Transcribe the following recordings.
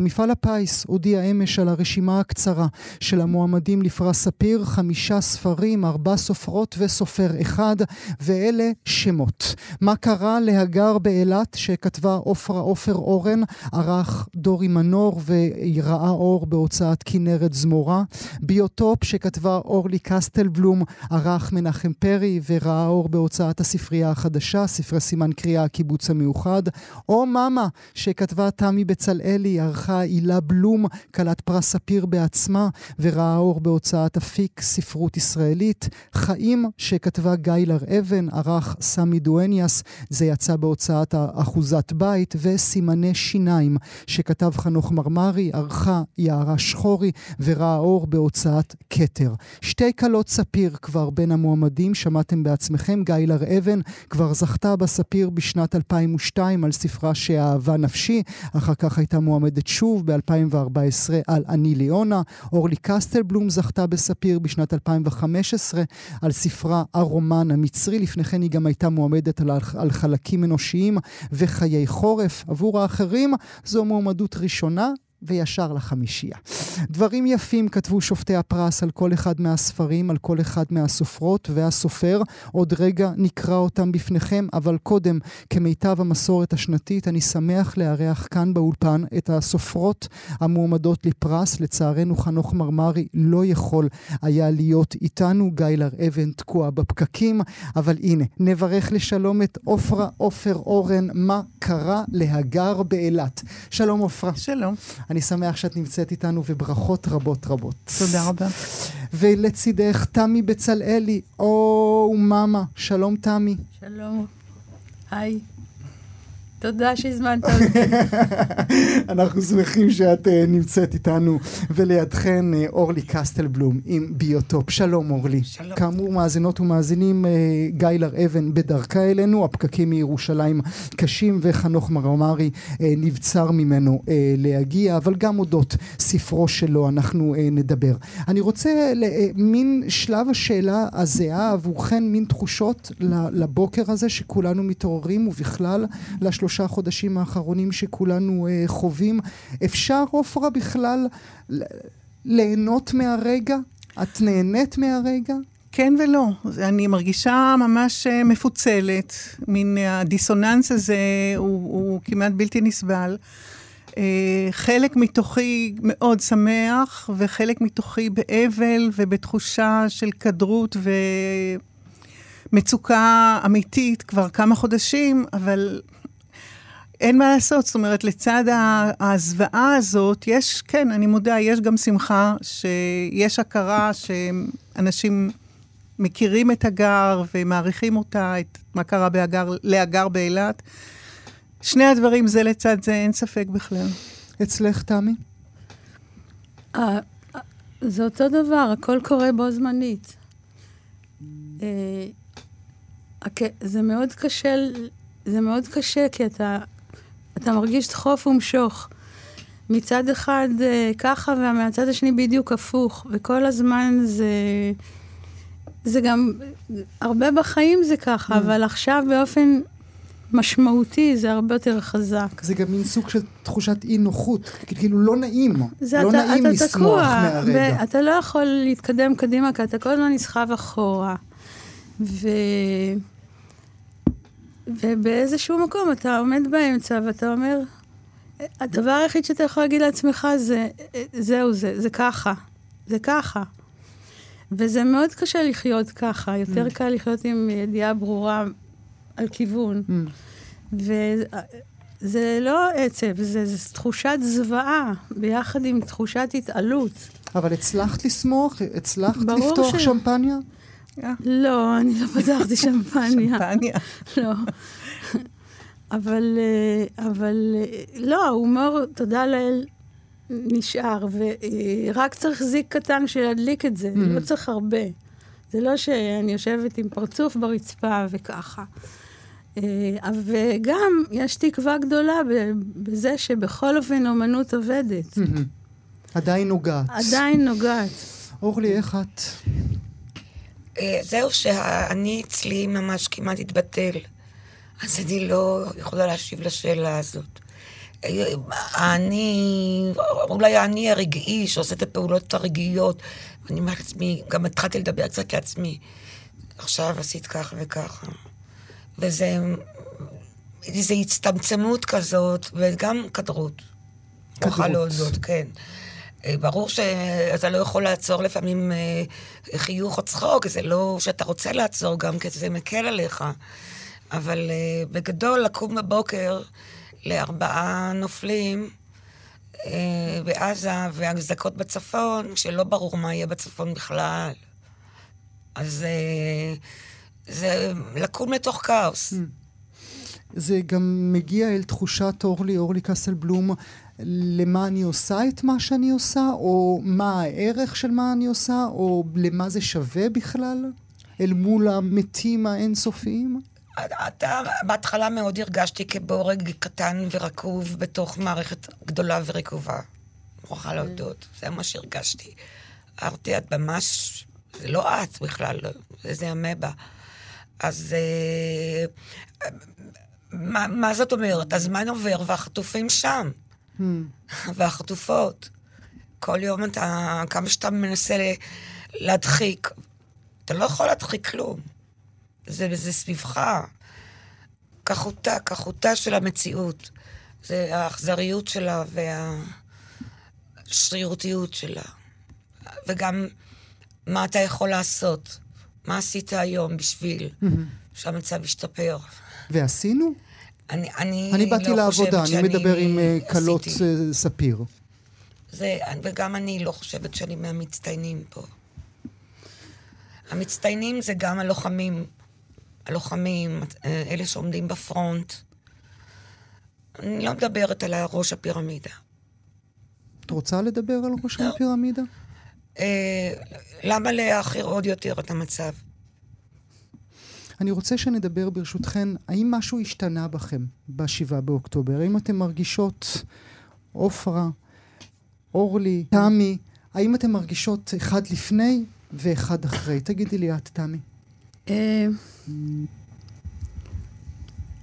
מפעל הפיס הודיע אמש על הרשימה הקצרה של המועמדים לפרס ספיר, חמישה ספרים, ארבע סופרות וסופר אחד, ואלה שמות. מה קרה להגר באילת שכתבה עופרה עופר אורן, ערך דורי מנור וראה אור בהוצאת כנרת זמורה. ביוטופ שכתבה אורלי קסטלבלום, ערך מנחם פרי וראה אור בהוצאת הספרייה החדשה, ספרי סימן קריאה הקיבוץ המאוחד. או מאמה שכתבה תמי בצלאלי, ערכה ערכה הילה בלום, כלת פרס ספיר בעצמה, וראה אור בהוצאת אפיק ספרות ישראלית. חיים, שכתבה גיילר אבן, ערך סמי דואניאס, זה יצא בהוצאת אחוזת בית, וסימני שיניים, שכתב חנוך מרמרי, ערכה יערה שחורי, וראה אור בהוצאת כתר. שתי כלות ספיר כבר בין המועמדים, שמעתם בעצמכם, גיילר אבן כבר זכתה בספיר בשנת 2002 על ספרה שאהבה נפשי, אחר כך הייתה מועמדת שוב ב-2014 על אני ליאונה. אורלי קסטלבלום זכתה בספיר בשנת 2015 על ספרה הרומן המצרי. לפני כן היא גם הייתה מועמדת על, על חלקים אנושיים וחיי חורף. עבור האחרים זו מועמדות ראשונה וישר לחמישייה. דברים יפים כתבו שופטי הפרס על כל אחד מהספרים, על כל אחד מהסופרות והסופר. עוד רגע נקרא אותם בפניכם, אבל קודם, כמיטב המסורת השנתית, אני שמח לארח כאן באולפן את הסופרות המועמדות לפרס. לצערנו חנוך מרמרי לא יכול היה להיות איתנו, גיילר אבן תקוע בפקקים, אבל הנה, נברך לשלום את עופרה עופר אורן, מה קרה להגר באילת. שלום עופרה. שלום. אני שמח שאת נמצאת איתנו, וברכות רבות רבות. תודה רבה. ולצידך תמי בצלאלי, או מאמה, שלום תמי. שלום, היי. תודה שהזמנת אותי. אנחנו שמחים שאת uh, נמצאת איתנו, ולידכן uh, אורלי קסטלבלום עם ביוטופ. שלום אורלי. שלום. כאמור, מאזינות ומאזינים, uh, גיילר אבן בדרכה אלינו, הפקקים מירושלים קשים, וחנוך מרמרי uh, נבצר ממנו uh, להגיע, אבל גם אודות ספרו שלו אנחנו uh, נדבר. אני רוצה, מין שלב השאלה הזהה עבורכן, מין תחושות לבוקר הזה שכולנו מתעוררים, ובכלל לשלושה... השלושה חודשים האחרונים שכולנו uh, חווים. אפשר, עופרה, בכלל ליהנות מהרגע? את נהנית מהרגע? כן ולא. אני מרגישה ממש אה, מפוצלת. מין הדיסוננס הזה הוא, הוא כמעט בלתי נסבל. Uh, חלק מתוכי מאוד שמח, וחלק מתוכי באבל ובתחושה של כדרות ומצוקה אמיתית כבר כמה חודשים, אבל אין מה לעשות, זאת אומרת, לצד הזוועה הזאת, יש, כן, אני מודה, יש גם שמחה, שיש הכרה שאנשים מכירים את הגר ומעריכים אותה, את מה קרה בהגר, להגר באילת. שני הדברים זה לצד זה, אין ספק בכלל. אצלך, תמי? זה אותו דבר, הכל קורה בו זמנית. אה, זה מאוד קשה, זה מאוד קשה, כי אתה אתה מרגיש דחוף ומשוך. מצד אחד אה, ככה, ומהצד השני בדיוק הפוך. וכל הזמן זה... זה גם... הרבה בחיים זה ככה, mm. אבל עכשיו באופן משמעותי זה הרבה יותר חזק. זה גם מין סוג של תחושת אי נוחות, כאילו לא נעים, לא אתה, נעים אתה לשמוח תקוע, מהרגע. אתה לא יכול להתקדם קדימה, כי אתה כל הזמן נסחב אחורה. ו... ובאיזשהו מקום אתה עומד באמצע ואתה אומר, הדבר היחיד שאתה יכול להגיד לעצמך זה, זהו זה, זה ככה, זה ככה. וזה מאוד קשה לחיות ככה, יותר mm. קל לחיות עם ידיעה ברורה על כיוון. Mm. וזה לא עצב, זה, זה תחושת זוועה, ביחד עם תחושת התעלות. אבל הצלחת לשמוח? הצלחת לפתוח ש... שמפניה? לא, אני לא פתחתי שמפניה. שמפניה. לא. אבל, אה, אבל אה, לא, ההומור, תודה לאל, נשאר, ורק צריך זיק קטן שידליק את זה, mm. לא צריך הרבה. זה לא שאני יושבת עם פרצוף ברצפה וככה. אה, וגם יש תקווה גדולה בזה שבכל אופן אומנות עובדת. Mm-hmm. עדיין נוגעת. עדיין נוגעת. אורלי, איך את? אה, זהו שאני אצלי ממש כמעט התבטל. אז אני לא יכולה להשיב לשאלה הזאת. אני, אולי אני הרגעי שעושה את הפעולות הרגעיות. אני אומרת לעצמי, גם התחלתי לדבר קצת לעצמי. עכשיו עשית כך וככה. וזה איזו הצטמצמות כזאת, וגם כדרות. מוכרחה להודות, כן. אה, ברור שאתה לא יכול לעצור לפעמים אה, חיוך או צחוק, זה לא שאתה רוצה לעצור גם, כי זה מקל עליך. אבל אה, בגדול, לקום בבוקר לארבעה נופלים בעזה והגזקות בצפון, שלא ברור מה יהיה בצפון בכלל. אז זה לקום לתוך כאוס. זה גם מגיע אל תחושת אורלי, אורלי קסלבלום, למה אני עושה את מה שאני עושה, או מה הערך של מה אני עושה, או למה זה שווה בכלל, אל מול המתים האינסופיים? אתה, בהתחלה מאוד הרגשתי כבורג קטן ורקוב בתוך מערכת גדולה ורקובה. מוכרחה להודות, זה מה שהרגשתי. אמרתי, את ממש, זה לא את בכלל, זה אמבה. אז אה, מה, מה זאת אומרת? הזמן עובר והחטופים שם. Hmm. והחטופות. כל יום אתה, כמה שאתה מנסה להדחיק, אתה לא יכול להדחיק כלום. זה, זה סביבך. כחותה, כחותה של המציאות. זה האכזריות שלה והשרירותיות שלה. וגם מה אתה יכול לעשות. מה עשית היום בשביל mm-hmm. שהמצב ישתפר. ועשינו? אני, אני, אני באתי לא לעבודה, אני מדבר עם אה, כלות uh, ספיר. זה, וגם אני לא חושבת שאני מהמצטיינים פה. המצטיינים זה גם הלוחמים, הלוחמים, אה, אלה שעומדים בפרונט. אני לא מדברת על ראש הפירמידה. את רוצה לדבר על ראש לא. הפירמידה? אה, למה להעכיר עוד יותר את המצב? אני רוצה שנדבר ברשותכן, האם משהו השתנה בכם ב-7 באוקטובר? האם אתן מרגישות, עופרה, אורלי, תמי, האם אתן מרגישות אחד לפני ואחד אחרי? תגידי לי את, תמי. אה,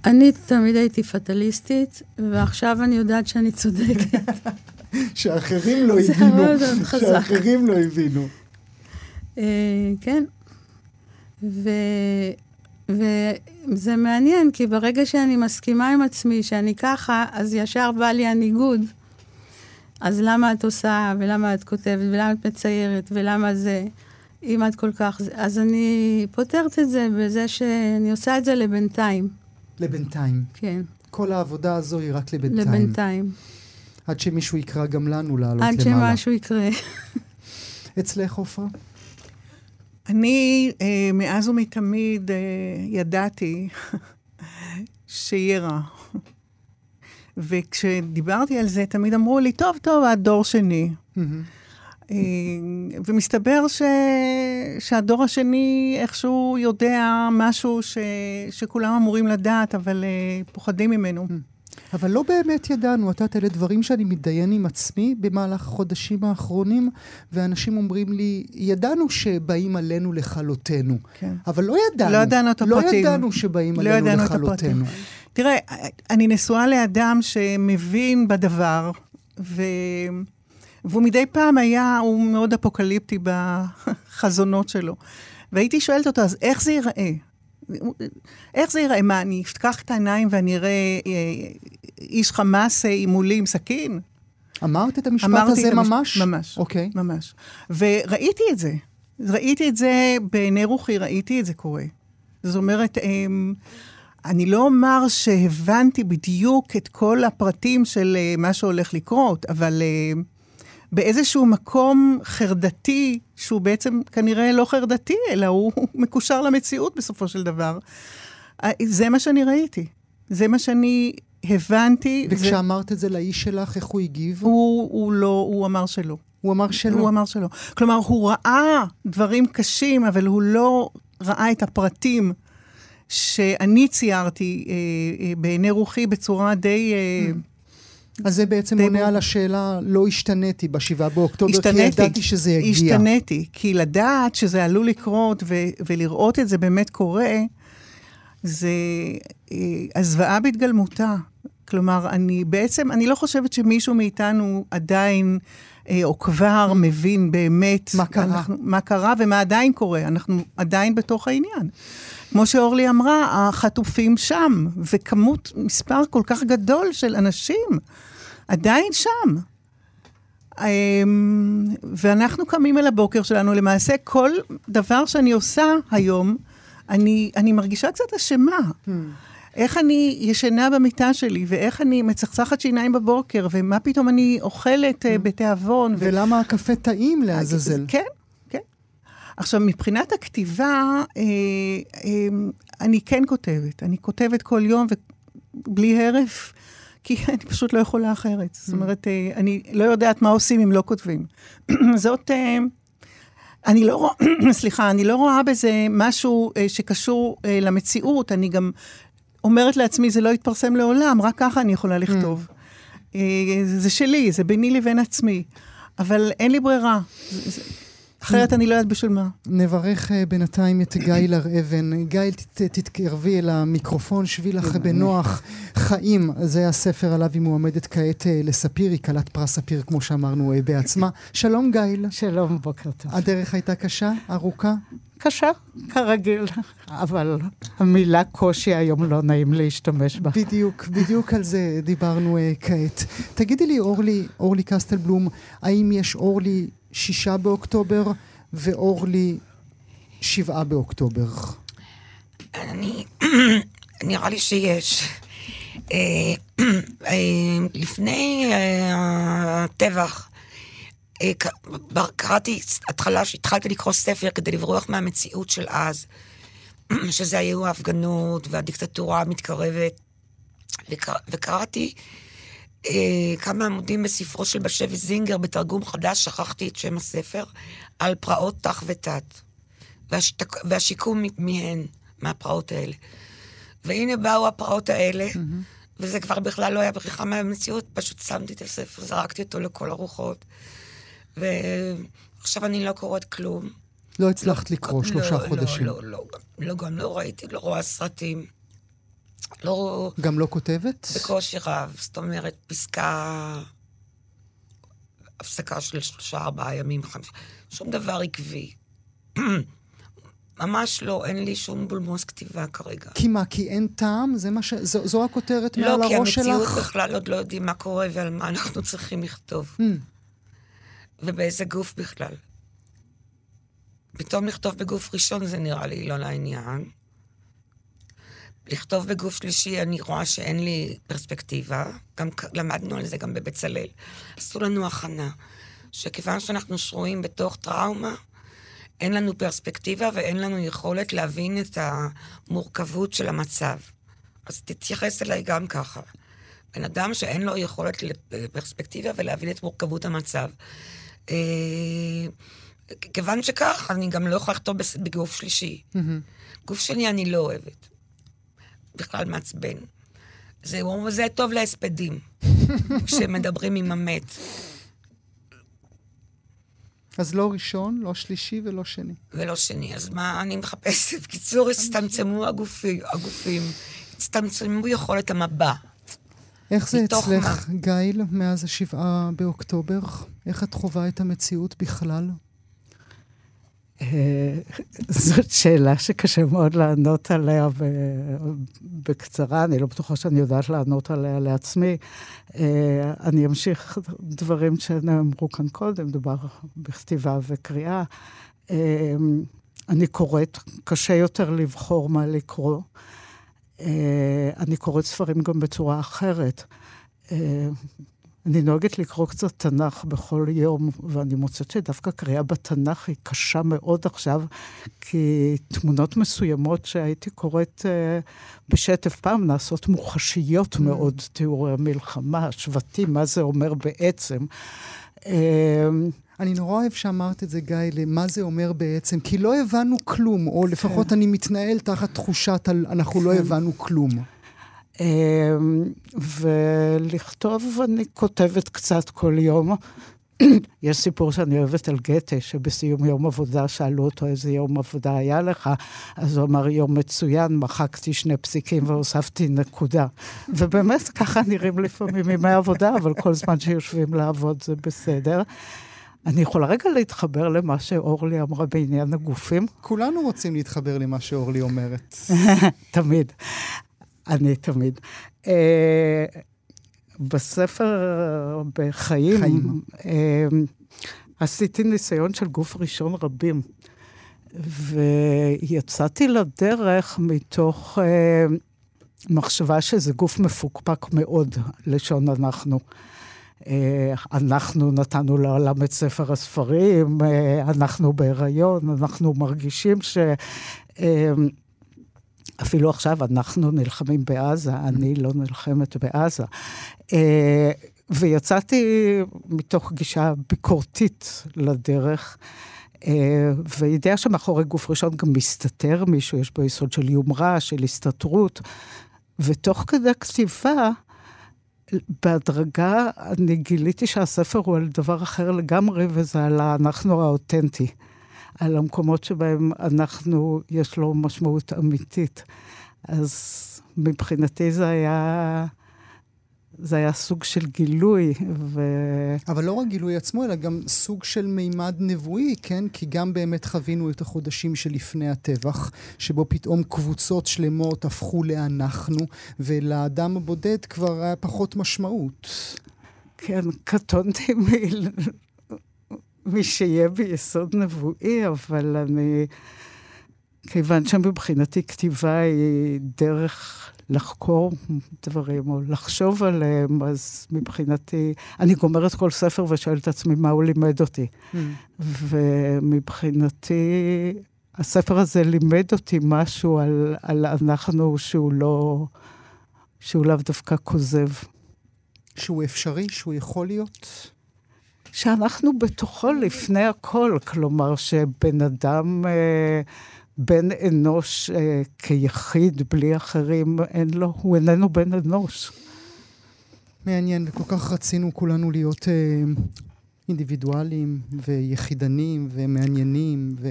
אני תמיד הייתי פטליסטית, ועכשיו אני יודעת שאני צודקת. שאחרים לא הבינו. שאחרים לא הבינו. אה, כן. וזה מעניין, כי ברגע שאני מסכימה עם עצמי שאני ככה, אז ישר בא לי הניגוד. אז למה את עושה, ולמה את כותבת, ולמה את מציירת, ולמה זה, אם את כל כך... אז אני פותרת את זה בזה שאני עושה את זה לבינתיים. לבינתיים. כן. כל העבודה הזו היא רק לבינתיים. לבינתיים. עד שמישהו יקרא גם לנו לעלות עד למעלה. עד שמשהו יקרה. אצלך, עופרה? אני אה, מאז ומתמיד אה, ידעתי שיהיה רע. וכשדיברתי על זה, תמיד אמרו לי, טוב, טוב, את דור שני. אה, ומסתבר ש... שהדור השני איכשהו יודע משהו ש... שכולם אמורים לדעת, אבל uh, פוחדים ממנו. אבל לא באמת ידענו, את יודעת, אלה דברים שאני מתדיין עם עצמי במהלך החודשים האחרונים, ואנשים אומרים לי, ידענו שבאים עלינו לכלותנו. כן. אבל לא ידענו. לא ידענו את הפרטים. לא ידענו שבאים לא עלינו ידענו לכלותנו. תראה, אני נשואה לאדם שמבין בדבר, ו... והוא מדי פעם היה, הוא מאוד אפוקליפטי בחזונות שלו. והייתי שואלת אותו, אז איך זה ייראה? איך זה ייראה? מה, אני אפתח את העיניים ואני אראה אה, איש חמאס אה, מולי עם סכין? אמרת את המשפט הזה את ממש? ממש. אוקיי. Okay. ממש. וראיתי את זה. ראיתי את זה בעיני רוחי, ראיתי את זה קורה. זאת אומרת, אמ, אני לא אומר שהבנתי בדיוק את כל הפרטים של אה, מה שהולך לקרות, אבל באיזשהו מקום חרדתי, שהוא בעצם כנראה לא חרדתי, אלא הוא מקושר למציאות בסופו של דבר. זה מה שאני ראיתי. זה מה שאני הבנתי. וכשאמרת זה... את זה לאיש שלך, איך הוא הגיב? הוא, הוא לא, הוא אמר שלא. הוא אמר שלא? הוא אמר שלא. כלומר, הוא ראה דברים קשים, אבל הוא לא ראה את הפרטים שאני ציירתי אה, אה, בעיני רוחי בצורה די... אה, mm. אז זה בעצם עונה ב... על השאלה, לא השתניתי בשבעה באוקטובר, השתניתי, כי ידעתי שזה יגיע. השתניתי, כי לדעת שזה עלול לקרות ו- ולראות את זה באמת קורה, זה אה, הזוועה בהתגלמותה. כלומר, אני בעצם, אני לא חושבת שמישהו מאיתנו עדיין, אה, או כבר מבין באמת... מה קרה. אנחנו, מה קרה ומה עדיין קורה. אנחנו עדיין בתוך העניין. כמו שאורלי אמרה, החטופים שם, וכמות, מספר כל כך גדול של אנשים עדיין שם. אמ, ואנחנו קמים אל הבוקר שלנו, למעשה כל דבר שאני עושה היום, אני, אני מרגישה קצת אשמה. Hmm. איך אני ישנה במיטה שלי, ואיך אני מצחצחת שיניים בבוקר, ומה פתאום אני אוכלת אה, בתיאבון. ו- ולמה הקפה טעים לעזאזל? כן. עכשיו, מבחינת הכתיבה, אה, אה, אני כן כותבת. אני כותבת כל יום ובלי הרף, כי אני פשוט לא יכולה אחרת. זאת אומרת, אה, אני לא יודעת מה עושים אם לא כותבים. זאת... אה, אני לא סליחה, אני לא רואה בזה משהו אה, שקשור אה, למציאות, אני גם אומרת לעצמי, זה לא יתפרסם לעולם, רק ככה אני יכולה לכתוב. אה, זה שלי, זה ביני לבין עצמי. אבל אין לי ברירה. זה- זה- אחרת אני לא יודעת בשביל מה. נברך אה, בינתיים את גיא הר-אבן. גיא, תת- תתקרבי אל המיקרופון, שבי לך בנוח. חיים, זה הספר עליו היא מועמדת כעת אה, לספיר, היא כלת פרס ספיר, כמו שאמרנו, אה, בעצמה. שלום, גיא. שלום, בוקר טוב. הדרך הייתה קשה? ארוכה? קשה, כרגיל, אבל המילה קושי היום לא נעים להשתמש בה. בדיוק, בדיוק על זה דיברנו uh, כעת. תגידי לי, אורלי, אורלי קסטלבלום, האם יש אורלי שישה באוקטובר ואורלי שבעה באוקטובר? אני, נראה לי שיש. אה, אה, לפני אה, הטבח, קראתי התחלה שהתחלתי לקרוא ספר כדי לברוח מהמציאות של אז, שזה היו ההפגנות והדיקטטורה המתקרבת, וקר, וקראתי אה, כמה עמודים בספרו של בשבי זינגר בתרגום חדש, שכחתי את שם הספר, על פרעות תח ותת, והשתק, והשיקום מהן, מהפרעות האלה. והנה באו הפרעות האלה, וזה כבר בכלל לא היה בריחה מהמציאות, פשוט שמתי את הספר, זרקתי אותו לכל הרוחות. ועכשיו אני לא קוראת כלום. לא הצלחת לקרוא שלושה לא, חודשים. לא, לא, לא, לא, גם לא ראיתי, לא רואה סרטים. לא, גם לא כותבת? בקושי רב, זאת אומרת, פסקה, הפסקה של שלושה, ארבעה ימים, חמישה, שום דבר עקבי. ממש לא, אין לי שום בולמוס כתיבה כרגע. כי מה, כי אין טעם? זה מה ש... זו, זו הכותרת לא, מעל כי הראש המציאות שלך? בכלל עוד לא יודעים מה קורה ועל מה אנחנו צריכים לכתוב. Hmm. ובאיזה גוף בכלל. פתאום לכתוב בגוף ראשון זה נראה לי לא לעניין. לכתוב בגוף שלישי, אני רואה שאין לי פרספקטיבה. גם למדנו על זה גם בבצלאל. עשו לנו הכנה, שכיוון שאנחנו שרויים בתוך טראומה, אין לנו פרספקטיבה ואין לנו יכולת להבין את המורכבות של המצב. אז תתייחס אליי גם ככה. בן אדם שאין לו יכולת לפרספקטיבה ולהבין את מורכבות המצב. אה, כיוון שכך, אני גם לא יכולה לכתוב בגוף שלישי. גוף שני אני לא אוהבת. בכלל מעצבן. זה, זה טוב להספדים, כשמדברים עם המת. אז לא ראשון, לא שלישי ולא שני. ולא שני. אז מה אני מחפשת? בקיצור, הצטמצמו הגופים, הגופים, הצטמצמו יכולת המבע. איך זה אצלך, גיל, מאז השבעה באוקטובר? איך את חווה את המציאות בכלל? אה, זאת שאלה שקשה מאוד לענות עליה בקצרה, אני לא בטוחה שאני יודעת לענות עליה לעצמי. אה, אני אמשיך דברים שנאמרו כאן קודם, דובר בכתיבה וקריאה. אה, אני קוראת, קשה יותר לבחור מה לקרוא. אני קוראת ספרים גם בצורה אחרת. אה, אני נוהגת לקרוא קצת תנ"ך בכל יום, ואני מוצאת שדווקא קריאה בתנ"ך היא קשה מאוד עכשיו, כי תמונות מסוימות שהייתי קוראת uh, בשטף פעם נעשות מוחשיות Mm. מאוד, תיאורי המלחמה, השבטים, מה זה אומר בעצם. Uh, אני נורא אוהב שאמרת את זה, גיא, למה זה אומר בעצם, כי לא הבנו כלום, או לפחות אני מתנהל תחת תחושת אנחנו לא הבנו כלום. אמ, ולכתוב, אני כותבת קצת כל יום. יש סיפור שאני אוהבת על גתה, שבסיום יום עבודה שאלו אותו איזה יום עבודה היה לך, אז הוא אמר, יום מצוין, מחקתי שני פסיקים והוספתי נקודה. ובאמת, ככה נראים לפעמים ימי עבודה, אבל כל זמן שיושבים לעבוד זה בסדר. אני יכולה רגע להתחבר למה שאורלי אמרה בעניין הגופים? כולנו רוצים להתחבר למה שאורלי אומרת. תמיד. אני תמיד. אה, בספר בחיים, חיים. אה, עשיתי ניסיון של גוף ראשון רבים, ויצאתי לדרך מתוך אה, מחשבה שזה גוף מפוקפק מאוד, לשון אנחנו. אה, אנחנו נתנו לעולם את ספר הספרים, אה, אנחנו בהיריון, אנחנו מרגישים ש... אה, אפילו עכשיו אנחנו נלחמים בעזה, אני לא נלחמת בעזה. ויצאתי מתוך גישה ביקורתית לדרך. וידיעה שמאחורי גוף ראשון גם מסתתר מישהו, יש בו יסוד של יומרה, של הסתתרות. ותוך כדי כתיבה, בהדרגה אני גיליתי שהספר הוא על דבר אחר לגמרי, וזה על האנחנו האותנטי. על המקומות שבהם אנחנו, יש לו משמעות אמיתית. אז מבחינתי זה היה... זה היה סוג של גילוי. ו... אבל לא רק גילוי עצמו, אלא גם סוג של מימד נבואי, כן? כי גם באמת חווינו את החודשים שלפני הטבח, שבו פתאום קבוצות שלמות הפכו לאנחנו, ולאדם הבודד כבר היה פחות משמעות. כן, קטונתי מ... משיהיה ביסוד נבואי, אבל אני... כיוון שמבחינתי כתיבה היא דרך לחקור דברים או לחשוב עליהם, אז מבחינתי, אני גומרת כל ספר ושואלת את עצמי מה הוא לימד אותי. Mm. ומבחינתי, הספר הזה לימד אותי משהו על, על אנחנו שהוא לא, שהוא לאו דווקא כוזב. שהוא אפשרי, שהוא יכול להיות? שאנחנו בתוכו לפני הכל, כלומר שבן אדם... אה, בן אנוש אה, כיחיד, בלי אחרים, אין לו, הוא איננו בן אנוש. מעניין, וכל כך רצינו כולנו להיות אה, אינדיבידואלים ויחידנים ומעניינים ו...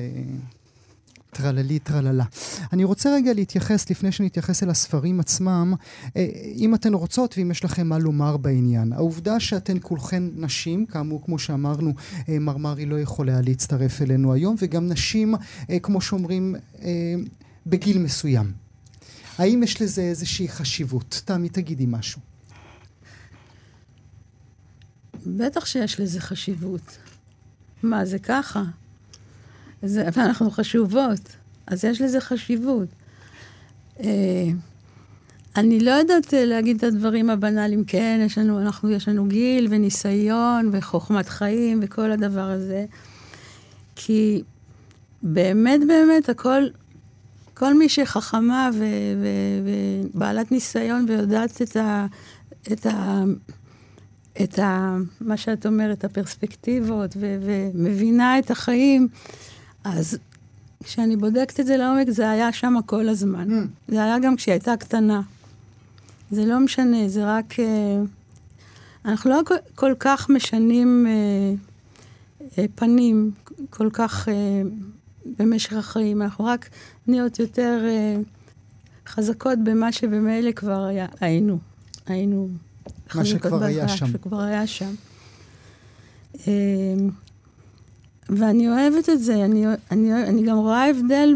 טרללי טרללה. אני רוצה רגע להתייחס, לפני שנתייחס אל הספרים עצמם, אה, אם אתן רוצות ואם יש לכם מה לומר בעניין. העובדה שאתן כולכן נשים, כאמור, כמו שאמרנו, אה, מרמרי לא יכול היה להצטרף אלינו היום, וגם נשים, אה, כמו שאומרים, בגיל מסוים. האם יש לזה איזושהי חשיבות? תמי, תגידי משהו. בטח שיש לזה חשיבות. מה, זה ככה? זה, ואנחנו חשובות, אז יש לזה חשיבות. אה, אני לא יודעת אה, להגיד את הדברים הבנאליים, כן, יש לנו, אנחנו, יש לנו גיל וניסיון וחוכמת חיים וכל הדבר הזה, כי באמת באמת הכל, כל מי שחכמה ו, ו, ובעלת ניסיון ויודעת את ה... את ה את ה, מה שאת אומרת, הפרספקטיבות, ומבינה את החיים, אז כשאני בודקת את זה לעומק, זה היה שם כל הזמן. Mm. זה היה גם כשהיא הייתה קטנה. זה לא משנה, זה רק... Uh, אנחנו לא כל, כל כך משנים uh, uh, פנים, כל כך uh, במשך החיים, אנחנו רק נהיות יותר uh, חזקות במה שבמילא כבר היה, היינו. היינו מה שכבר היה שם. שכבר היה שם. ואני אוהבת את זה, אני, אני, אני גם רואה הבדל,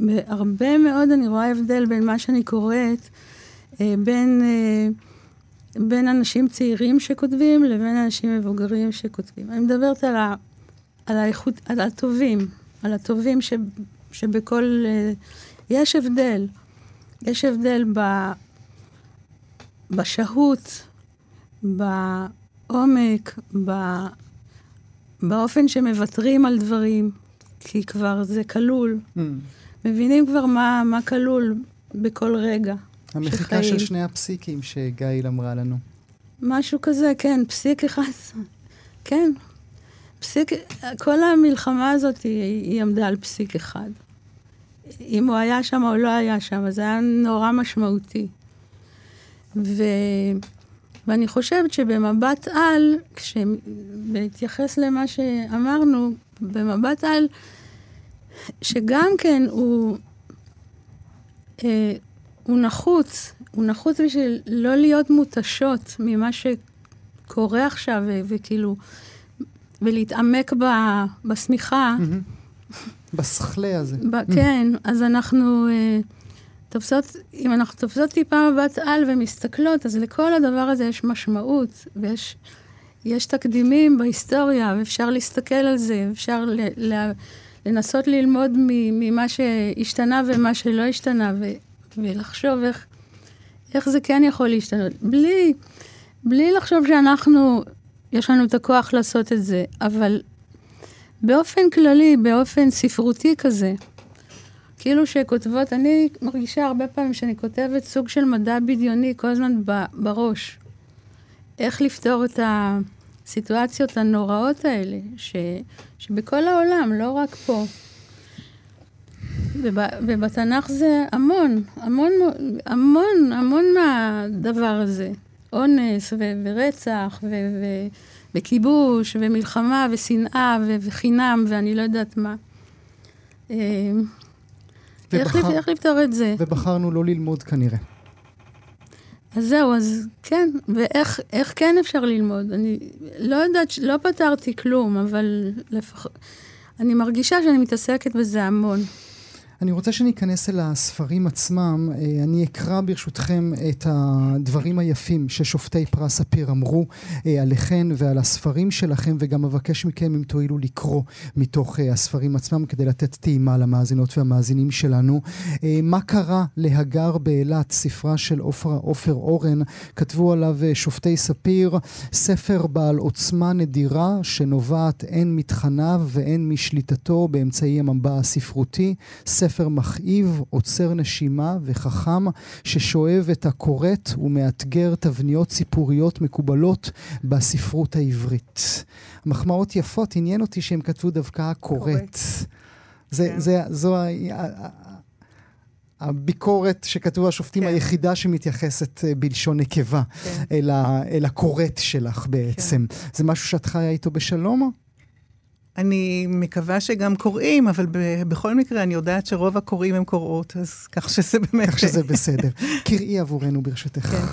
בהרבה מאוד אני רואה הבדל בין מה שאני קוראת, אה, בין, אה, בין אנשים צעירים שכותבים לבין אנשים מבוגרים שכותבים. אני מדברת על, ה, על האיכות, על הטובים, על הטובים ש, שבכל... אה, יש הבדל. יש הבדל ב, בשהות, בעומק, ב... באופן שמוותרים על דברים, כי כבר זה כלול. Mm. מבינים כבר מה, מה כלול בכל רגע. המחיקה של שני הפסיקים שגאיל אמרה לנו. משהו כזה, כן, פסיק אחד. כן. פסיק, כל המלחמה הזאת, היא, היא עמדה על פסיק אחד. אם הוא היה שם או לא היה שם, זה היה נורא משמעותי. ו... ואני חושבת שבמבט על, בהתייחס למה שאמרנו, במבט על, שגם כן הוא, אה, הוא נחוץ, הוא נחוץ בשביל לא להיות מותשות ממה שקורה עכשיו, ו- וכאילו, ולהתעמק ב- בשמיכה. בסכלה הזה. ב- כן, אז אנחנו אה, תופסות, אם אנחנו תופסות טיפה מבט על ומסתכלות, אז לכל הדבר הזה יש משמעות, ויש יש תקדימים בהיסטוריה, ואפשר להסתכל על זה, אפשר ל, ל, לנסות ללמוד ממה שהשתנה ומה שלא השתנה, ו, ולחשוב איך, איך זה כן יכול להשתנות. בלי, בלי לחשוב שאנחנו, יש לנו את הכוח לעשות את זה, אבל באופן כללי, באופן ספרותי כזה, כאילו שכותבות, אני מרגישה הרבה פעמים שאני כותבת סוג של מדע בדיוני כל הזמן בראש. איך לפתור את הסיטואציות הנוראות האלה, ש, שבכל העולם, לא רק פה. וב, ובתנ"ך זה המון, המון, המון, המון מהדבר הזה. אונס ו, ורצח ו, ו, וכיבוש ומלחמה ושנאה ו, וחינם ואני לא יודעת מה. איך לפתור את זה? ובחרנו לא ללמוד כנראה. אז זהו, אז כן, ואיך כן אפשר ללמוד? אני לא יודעת, לא פתרתי כלום, אבל לפחות... אני מרגישה שאני מתעסקת בזה המון. אני רוצה שניכנס אל הספרים עצמם. אה, אני אקרא ברשותכם את הדברים היפים ששופטי פרס ספיר אמרו אה, עליכם ועל הספרים שלכם, וגם אבקש מכם אם תואילו לקרוא מתוך אה, הספרים עצמם כדי לתת טעימה למאזינות והמאזינים שלנו. מה קרה להגר באילת, ספרה של עופר אורן, כתבו עליו שופטי ספיר, ספר בעל עוצמה נדירה שנובעת הן מתכניו והן משליטתו באמצעי המבע הספרותי. ספר מכאיב, עוצר נשימה וחכם, ששואב את הקוראת ומאתגר תבניות סיפוריות מקובלות בספרות העברית. מחמאות יפות, עניין אותי שהם כתבו דווקא הקוראת. זה, כן. זה, זו ה... הביקורת שכתבו השופטים כן. היחידה שמתייחסת אה, בלשון נקבה כן. אל, ה, אל הכורת שלך בעצם. כן. זה משהו שאת חיה איתו בשלום? אני מקווה שגם קוראים, אבל ב- בכל מקרה אני יודעת שרוב הקוראים הם קוראות, אז כך שזה באמת... כך שזה בסדר. קראי עבורנו ברשותך. כן.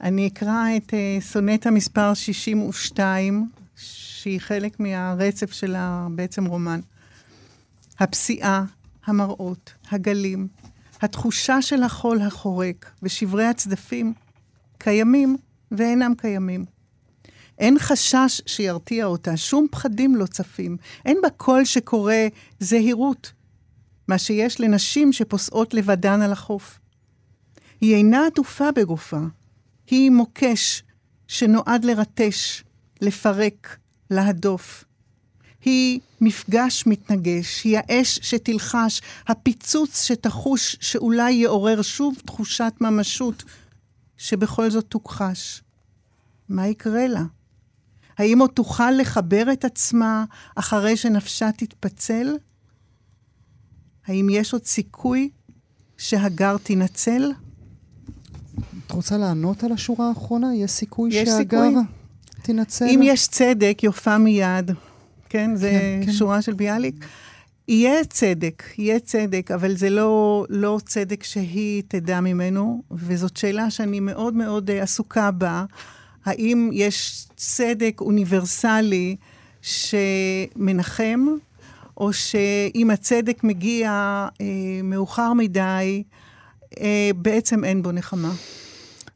אני אקרא את uh, סונטה מספר 62, שהיא חלק מהרצף של בעצם רומן. הפסיעה, המראות, הגלים, התחושה של החול החורק ושברי הצדפים קיימים ואינם קיימים. אין חשש שירתיע אותה, שום פחדים לא צפים. אין בה קול שקורא זהירות, מה שיש לנשים שפוסעות לבדן על החוף. היא אינה עטופה בגופה, היא מוקש שנועד לרטש, לפרק, להדוף. היא מפגש מתנגש, היא האש שתלחש, הפיצוץ שתחוש שאולי יעורר שוב תחושת ממשות שבכל זאת תוכחש. מה יקרה לה? האם עוד תוכל לחבר את עצמה אחרי שנפשה תתפצל? האם יש עוד סיכוי שהגר תינצל? את רוצה לענות על השורה האחרונה? יש סיכוי יש שהגר סיכוי. תינצל? אם יש צדק, יופה מיד. כן, זה כן, כן. שורה של ביאליק. יהיה צדק, יהיה צדק, אבל זה לא, לא צדק שהיא תדע ממנו, וזאת שאלה שאני מאוד מאוד עסוקה בה. האם יש צדק אוניברסלי שמנחם, או שאם הצדק מגיע אה, מאוחר מדי, אה, בעצם אין בו נחמה.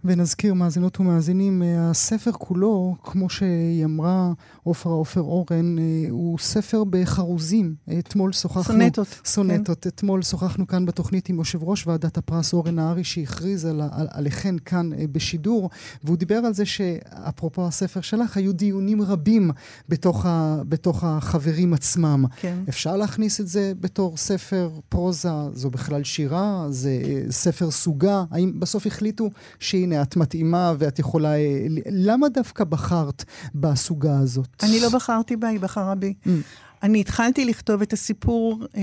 ונזכיר, מאזינות ומאזינים, אה, הספר כולו, כמו שהיא אמרה, עופרה עופר אורן, אה, הוא ספר בחרוזים. אתמול שוחחנו... סונטות. סונטות. כן. אתמול שוחחנו כאן בתוכנית עם יושב ראש ועדת הפרס אורן נהרי, שהכריז על, על, עליכן כאן אה, בשידור, והוא דיבר על זה שאפרופו הספר שלך, היו דיונים רבים בתוך, ה, בתוך החברים עצמם. כן. אפשר להכניס את זה בתור ספר פרוזה? זו בכלל שירה? זה ספר סוגה? האם בסוף החליטו שהיא הנה, את מתאימה ואת יכולה... למה דווקא בחרת בסוגה הזאת? אני לא בחרתי בה, היא בחרה בי. Mm. אני התחלתי לכתוב את הסיפור אה,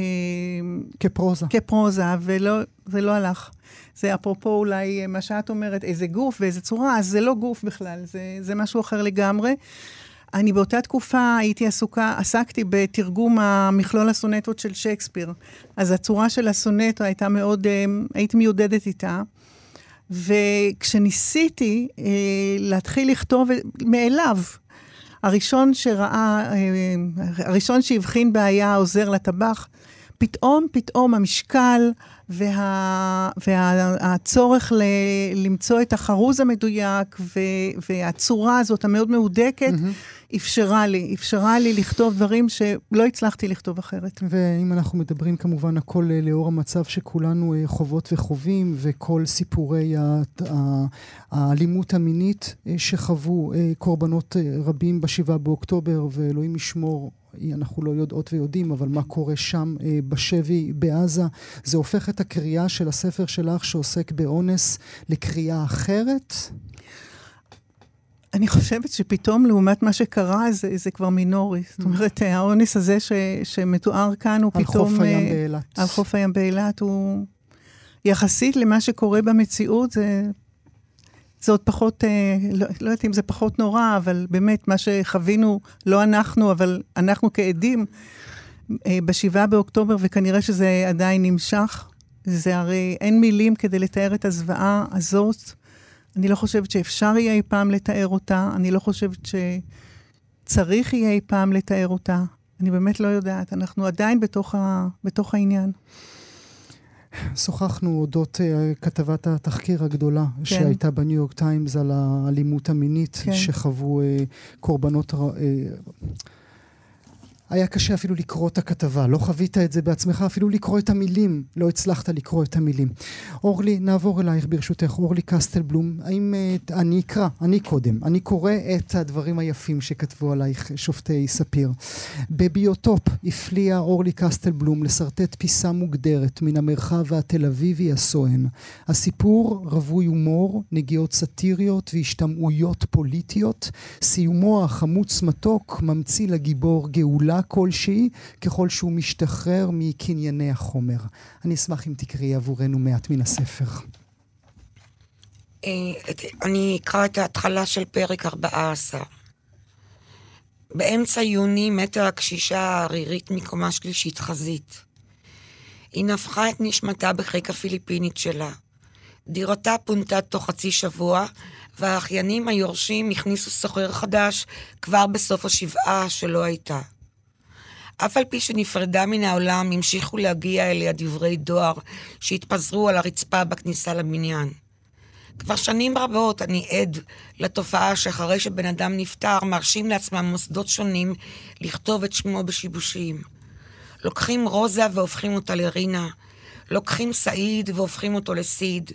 כפרוזה. כפרוזה, וזה לא הלך. זה אפרופו אולי מה שאת אומרת, איזה גוף ואיזה צורה, אז זה לא גוף בכלל, זה, זה משהו אחר לגמרי. אני באותה תקופה הייתי עסוקה, עסקתי בתרגום המכלול הסונטות של שייקספיר. אז הצורה של הסונטו הייתה מאוד, אה, הייתי מיודדת איתה. וכשניסיתי אה, להתחיל לכתוב מאליו, הראשון שראה, אה, הראשון שהבחין בעיה עוזר לטבח, פתאום, פתאום המשקל וה, והצורך ל, למצוא את החרוז המדויק ו, והצורה הזאת המאוד מהודקת, mm-hmm. אפשרה לי, אפשרה לי לכתוב דברים שלא הצלחתי לכתוב אחרת. ואם אנחנו מדברים כמובן הכל אה, לאור המצב שכולנו אה, חוות וחווים, וכל סיפורי האלימות המינית אה, שחוו קורבנות רבים בשבעה באוקטובר, ואלוהים ישמור אנחנו לא יודעות ויודעים, אבל מה קורה שם אה, בשבי בעזה. זה הופך את הקריאה של הספר שלך שעוסק באונס לקריאה אחרת? אני חושבת שפתאום לעומת מה שקרה זה, זה כבר מינורי. זאת mm. אומרת, האונס הזה ש, שמתואר כאן הוא על פתאום... על חוף הים אה, באילת. על חוף הים באילת הוא... יחסית למה שקורה במציאות, זה זה עוד פחות, אה, לא, לא יודעת אם זה פחות נורא, אבל באמת, מה שחווינו, לא אנחנו, אבל אנחנו כעדים, אה, בשבעה באוקטובר, וכנראה שזה עדיין נמשך, זה הרי אין מילים כדי לתאר את הזוועה הזאת. אני לא חושבת שאפשר יהיה אי פעם לתאר אותה, אני לא חושבת שצריך יהיה אי פעם לתאר אותה. אני באמת לא יודעת, אנחנו עדיין בתוך, ה, בתוך העניין. שוחחנו אודות uh, כתבת התחקיר הגדולה כן. שהייתה בניו יורק טיימס על האלימות המינית כן. שחוו uh, קורבנות... Uh, היה קשה אפילו לקרוא את הכתבה, לא חווית את זה בעצמך, אפילו לקרוא את המילים, לא הצלחת לקרוא את המילים. אורלי, נעבור אלייך ברשותך, אורלי קסטלבלום, האם uh, אני אקרא, אני קודם, אני קורא את הדברים היפים שכתבו עלייך שופטי ספיר. בביוטופ הפליאה אורלי קסטלבלום לשרטט פיסה מוגדרת מן המרחב התל אביבי הסואן. הסיפור רווי הומור, נגיעות סאטיריות והשתמעויות פוליטיות. סיומו החמוץ מתוק ממציא לגיבור גאולה שאלה כלשהי ככל שהוא משתחרר מקנייני החומר. אני אשמח אם תקראי עבורנו מעט מן הספר. אה, אני אקרא את ההתחלה של פרק 14. באמצע יוני מתה הקשישה הערירית מקומה שלישית חזית. היא נפחה את נשמתה בחיק הפיליפינית שלה. דירתה פונתה תוך חצי שבוע, והאחיינים היורשים הכניסו סוחר חדש כבר בסוף השבעה שלא הייתה. אף על פי שנפרדה מן העולם, המשיכו להגיע אליה דברי דואר שהתפזרו על הרצפה בכניסה לבניין. כבר שנים רבות אני עד לתופעה שאחרי שבן אדם נפטר, מרשים לעצמם מוסדות שונים לכתוב את שמו בשיבושים. לוקחים רוזה והופכים אותה לרינה, לוקחים סעיד והופכים אותו לסיד.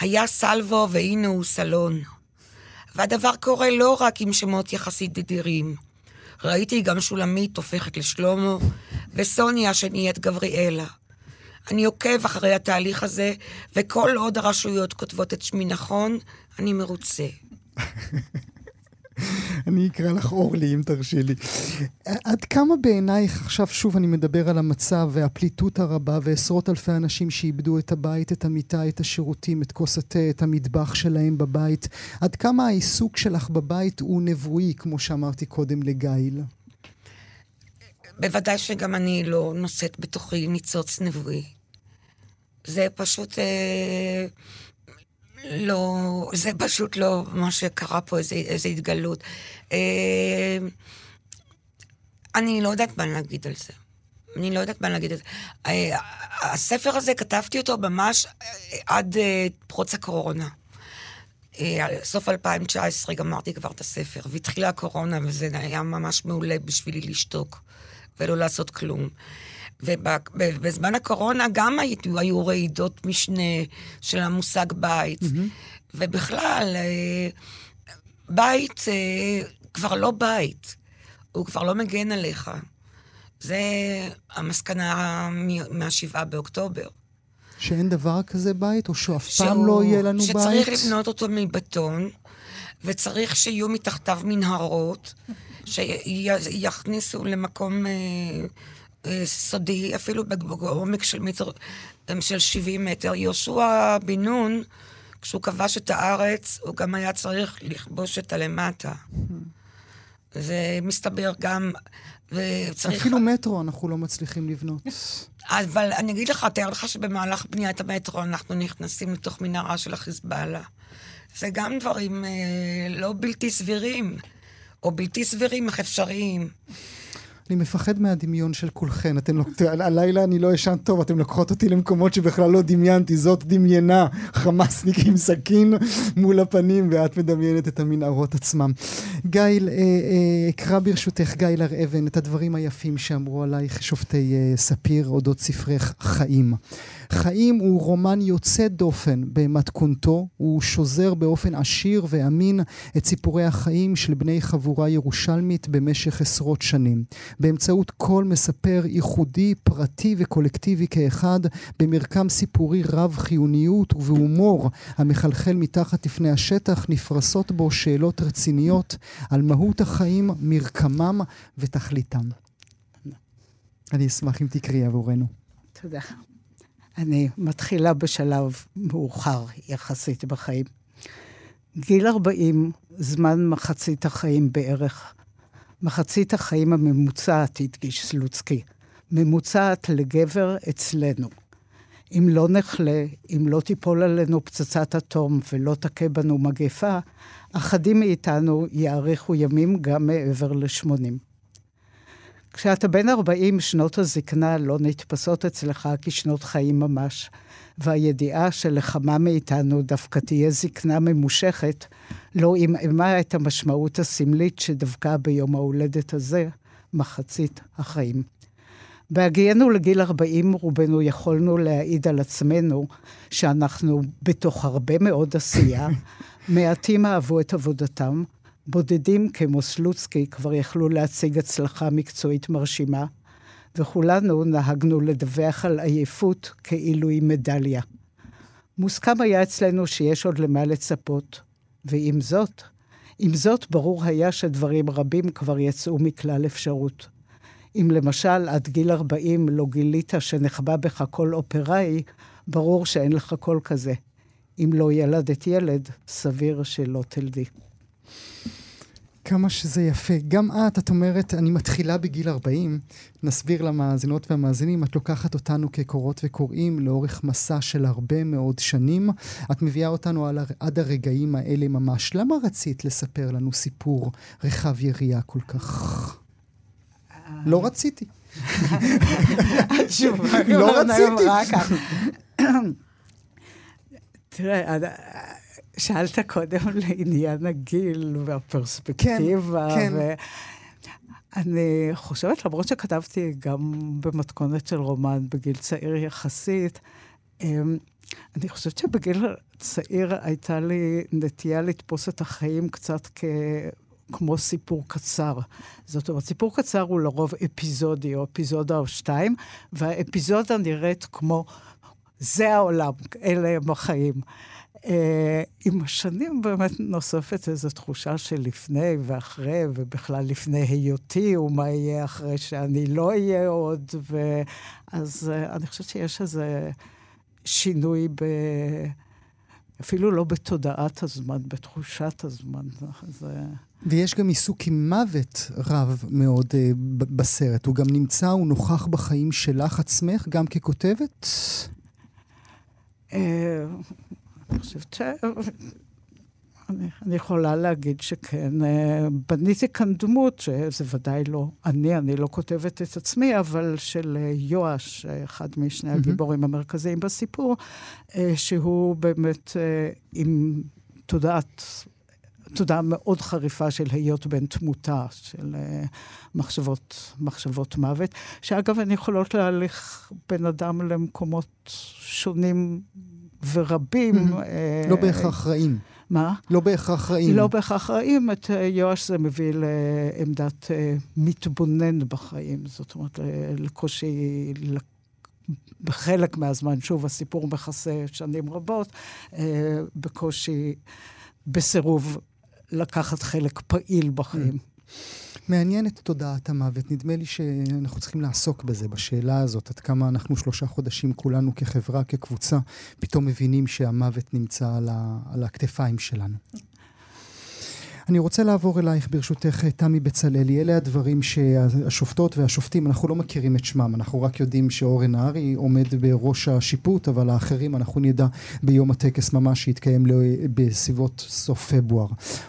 היה סלבו והנה הוא סלון. והדבר קורה לא רק עם שמות יחסית נדירים. ראיתי גם שולמית הופכת לשלומו, וסוניה שנהיית גבריאלה. אני עוקב אחרי התהליך הזה, וכל עוד הרשויות כותבות את שמי נכון, אני מרוצה. אני אקרא לך אורלי, אם תרשי לי. עד כמה בעינייך, עכשיו שוב אני מדבר על המצב והפליטות הרבה ועשרות אלפי אנשים שאיבדו את הבית, את המיטה, את השירותים, את כוס התה, את המטבח שלהם בבית, עד כמה העיסוק שלך בבית הוא נבואי, כמו שאמרתי קודם לגיל? בוודאי שגם אני לא נושאת בתוכי ניצוץ נבואי. זה פשוט... אה... לא, זה פשוט לא מה שקרה פה, איזה, איזה התגלות. אה, אני לא יודעת מה להגיד על זה. אני לא יודעת מה להגיד על זה. אה, הספר הזה, כתבתי אותו ממש אה, עד פרוץ הקורונה. סוף 2019 גמרתי כבר את הספר, והתחילה הקורונה, וזה היה ממש מעולה בשבילי לשתוק ולא לעשות כלום. ובזמן הקורונה גם היו, היו רעידות משנה של המושג בית. Mm-hmm. ובכלל, אה, בית אה, כבר לא בית, הוא כבר לא מגן עליך. זה המסקנה מהשבעה באוקטובר. שאין דבר כזה בית, או שאף שהוא, פעם לא יהיה לנו שצריך בית? שצריך לבנות אותו מבטון, וצריך שיהיו מתחתיו מנהרות, שיכניסו למקום אה, אה, סודי, אפילו בעומק של מטר, של 70 מטר. יהושע בן נון, כשהוא כבש את הארץ, הוא גם היה צריך לכבוש את הלמטה. זה מסתבר גם, וצריך... אפילו מטרו אנחנו לא מצליחים לבנות. אבל אני אגיד לך, תאר לך שבמהלך בניית המטרו אנחנו נכנסים לתוך מנהרה של החיזבאללה. זה גם דברים אה, לא בלתי סבירים, או בלתי סבירים אך אפשריים. אני מפחד מהדמיון של כולכן. אתן לוק... הלילה אני לא ישן טוב, אתן לוקחות אותי למקומות שבכלל לא דמיינתי. זאת דמיינה, חמאסניק עם סכין מול הפנים, ואת מדמיינת את המנהרות עצמם. גיל, אה, אה, אקרא ברשותך, גיל הר אבן, את הדברים היפים שאמרו עלייך שופטי אה, ספיר אודות ספרך חיים. חיים הוא רומן יוצא דופן במתכונתו, הוא שוזר באופן עשיר ואמין את סיפורי החיים של בני חבורה ירושלמית במשך עשרות שנים. באמצעות קול מספר ייחודי, פרטי וקולקטיבי כאחד, במרקם סיפורי רב חיוניות ובהומור המחלחל מתחת לפני השטח, נפרסות בו שאלות רציניות על מהות החיים, מרקמם ותכליתם. אני אשמח אם תקראי עבורנו. תודה. אני מתחילה בשלב מאוחר יחסית בחיים. גיל 40, זמן מחצית החיים בערך. מחצית החיים הממוצעת, הדגיש סלוצקי. ממוצעת לגבר אצלנו. אם לא נחלה, אם לא תיפול עלינו פצצת אטום ולא תכה בנו מגפה, אחדים מאיתנו יאריכו ימים גם מעבר ל-80. כשאתה בן 40, שנות הזקנה לא נתפסות אצלך כשנות חיים ממש, והידיעה שלכמה מאיתנו דווקא תהיה זקנה ממושכת, לא עמעמה את המשמעות הסמלית שדווקא ביום ההולדת הזה, מחצית החיים. בהגיינו לגיל 40, רובנו יכולנו להעיד על עצמנו שאנחנו בתוך הרבה מאוד עשייה, מעטים אהבו את עבודתם, בודדים כמו סלוצקי כבר יכלו להציג הצלחה מקצועית מרשימה, וכולנו נהגנו לדווח על עייפות כאילו היא מדליה. מוסכם היה אצלנו שיש עוד למה לצפות, ועם זאת, עם זאת, ברור היה שדברים רבים כבר יצאו מכלל אפשרות. אם למשל עד גיל 40 לא גילית שנחבא בך קול אופראי, ברור שאין לך קול כזה. אם לא ילדת ילד, סביר שלא תלדי. כמה שזה יפה. גם את, את אומרת, אני מתחילה בגיל 40, נסביר למאזינות והמאזינים, את לוקחת אותנו כקורות וקוראים לאורך מסע של הרבה מאוד שנים. את מביאה אותנו על, עד הרגעים האלה ממש. למה רצית לספר לנו סיפור רחב יריעה כל כך? לא רציתי. לא רציתי. תראה, שאלת קודם לעניין הגיל והפרספקטיבה. כן, כן. אני חושבת, למרות שכתבתי גם במתכונת של רומן בגיל צעיר יחסית, אמ, אני חושבת שבגיל צעיר הייתה לי נטייה לתפוס את החיים קצת כ... כמו סיפור קצר. זאת אומרת, סיפור קצר הוא לרוב אפיזודי או אפיזודה או שתיים, והאפיזודה נראית כמו, זה העולם, אלה הם החיים. אה, עם השנים באמת נוספת איזו תחושה של לפני ואחרי, ובכלל לפני היותי, ומה יהיה אחרי שאני לא אהיה עוד. ו... אז uh, אני חושבת שיש איזה שינוי ב... אפילו לא בתודעת הזמן, בתחושת הזמן. זה... ויש גם עיסוק עם מוות רב מאוד uh, בסרט. הוא גם נמצא, הוא נוכח בחיים שלך עצמך, גם ככותבת? אני חושבת ש... אני, אני יכולה להגיד שכן, אה, בניתי כאן דמות, שזה ודאי לא אני, אני לא כותבת את עצמי, אבל של אה, יואש, אחד משני הגיבורים המרכזיים בסיפור, אה, שהוא באמת עם תודעת, תודעה מאוד חריפה של היות בן תמותה, של מחשבות, מחשבות מוות, שאגב, הן יכולות להליך בן אדם למקומות שונים ורבים... Mm-hmm. לא בהכרח רעים. מה? לא בהכרח רעים. לא בהכרח רעים. את אה, יואש זה מביא לעמדת אה, מתבונן בחיים. זאת אומרת, לקושי... בחלק מהזמן, שוב, הסיפור מכסה שנים רבות, בקושי, בסירוב לקחת חלק פעיל בחיים. מעניין את תודעת המוות. נדמה לי שאנחנו צריכים לעסוק בזה, בשאלה הזאת, עד כמה אנחנו שלושה חודשים כולנו כחברה, כקבוצה, פתאום מבינים שהמוות נמצא על, ה, על הכתפיים שלנו. אני רוצה לעבור אלייך ברשותך, תמי בצלאלי. אלה הדברים שהשופטות והשופטים, אנחנו לא מכירים את שמם, אנחנו רק יודעים שאורן נהרי עומד בראש השיפוט, אבל האחרים אנחנו נדע ביום הטקס ממש שיתקיים בסביבות סוף פברואר.